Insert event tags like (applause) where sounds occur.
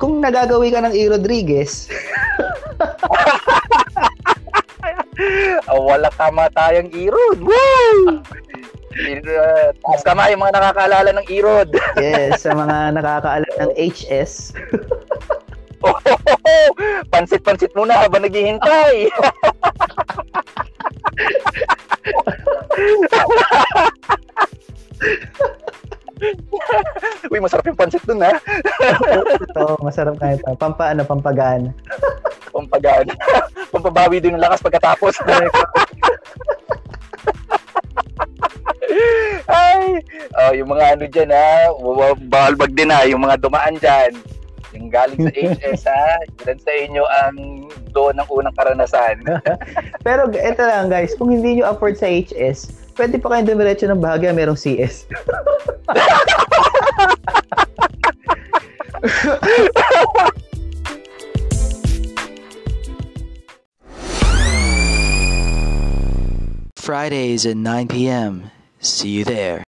kung nagagawi ka ng E. Rodriguez, oh, (laughs) wala kamatayang Irod. Woo! Uh, taas kamay yung mga nakakaalala ng Irod. yes, sa mga (laughs) nakakaalam ng HS. (laughs) oh, pansit-pansit muna habang naghihintay. (laughs) Uy, masarap yung pansit dun, ha? (laughs) Ito, masarap nga ito. Pampa, ano, pampagaan. (laughs) pampagaan. Pampabawi din ng lakas pagkatapos. Ay, oh, yung mga ano dyan ha, bahalbag din ha, yung mga dumaan dyan. Yung galing sa HS ha, ilan sa inyo ang doon ng unang karanasan. (laughs) Pero ito lang guys, kung hindi nyo afford sa HS, pwede pa kayo dumiretso ng bahagya, merong CS. Fridays at 9 p.m. See you there.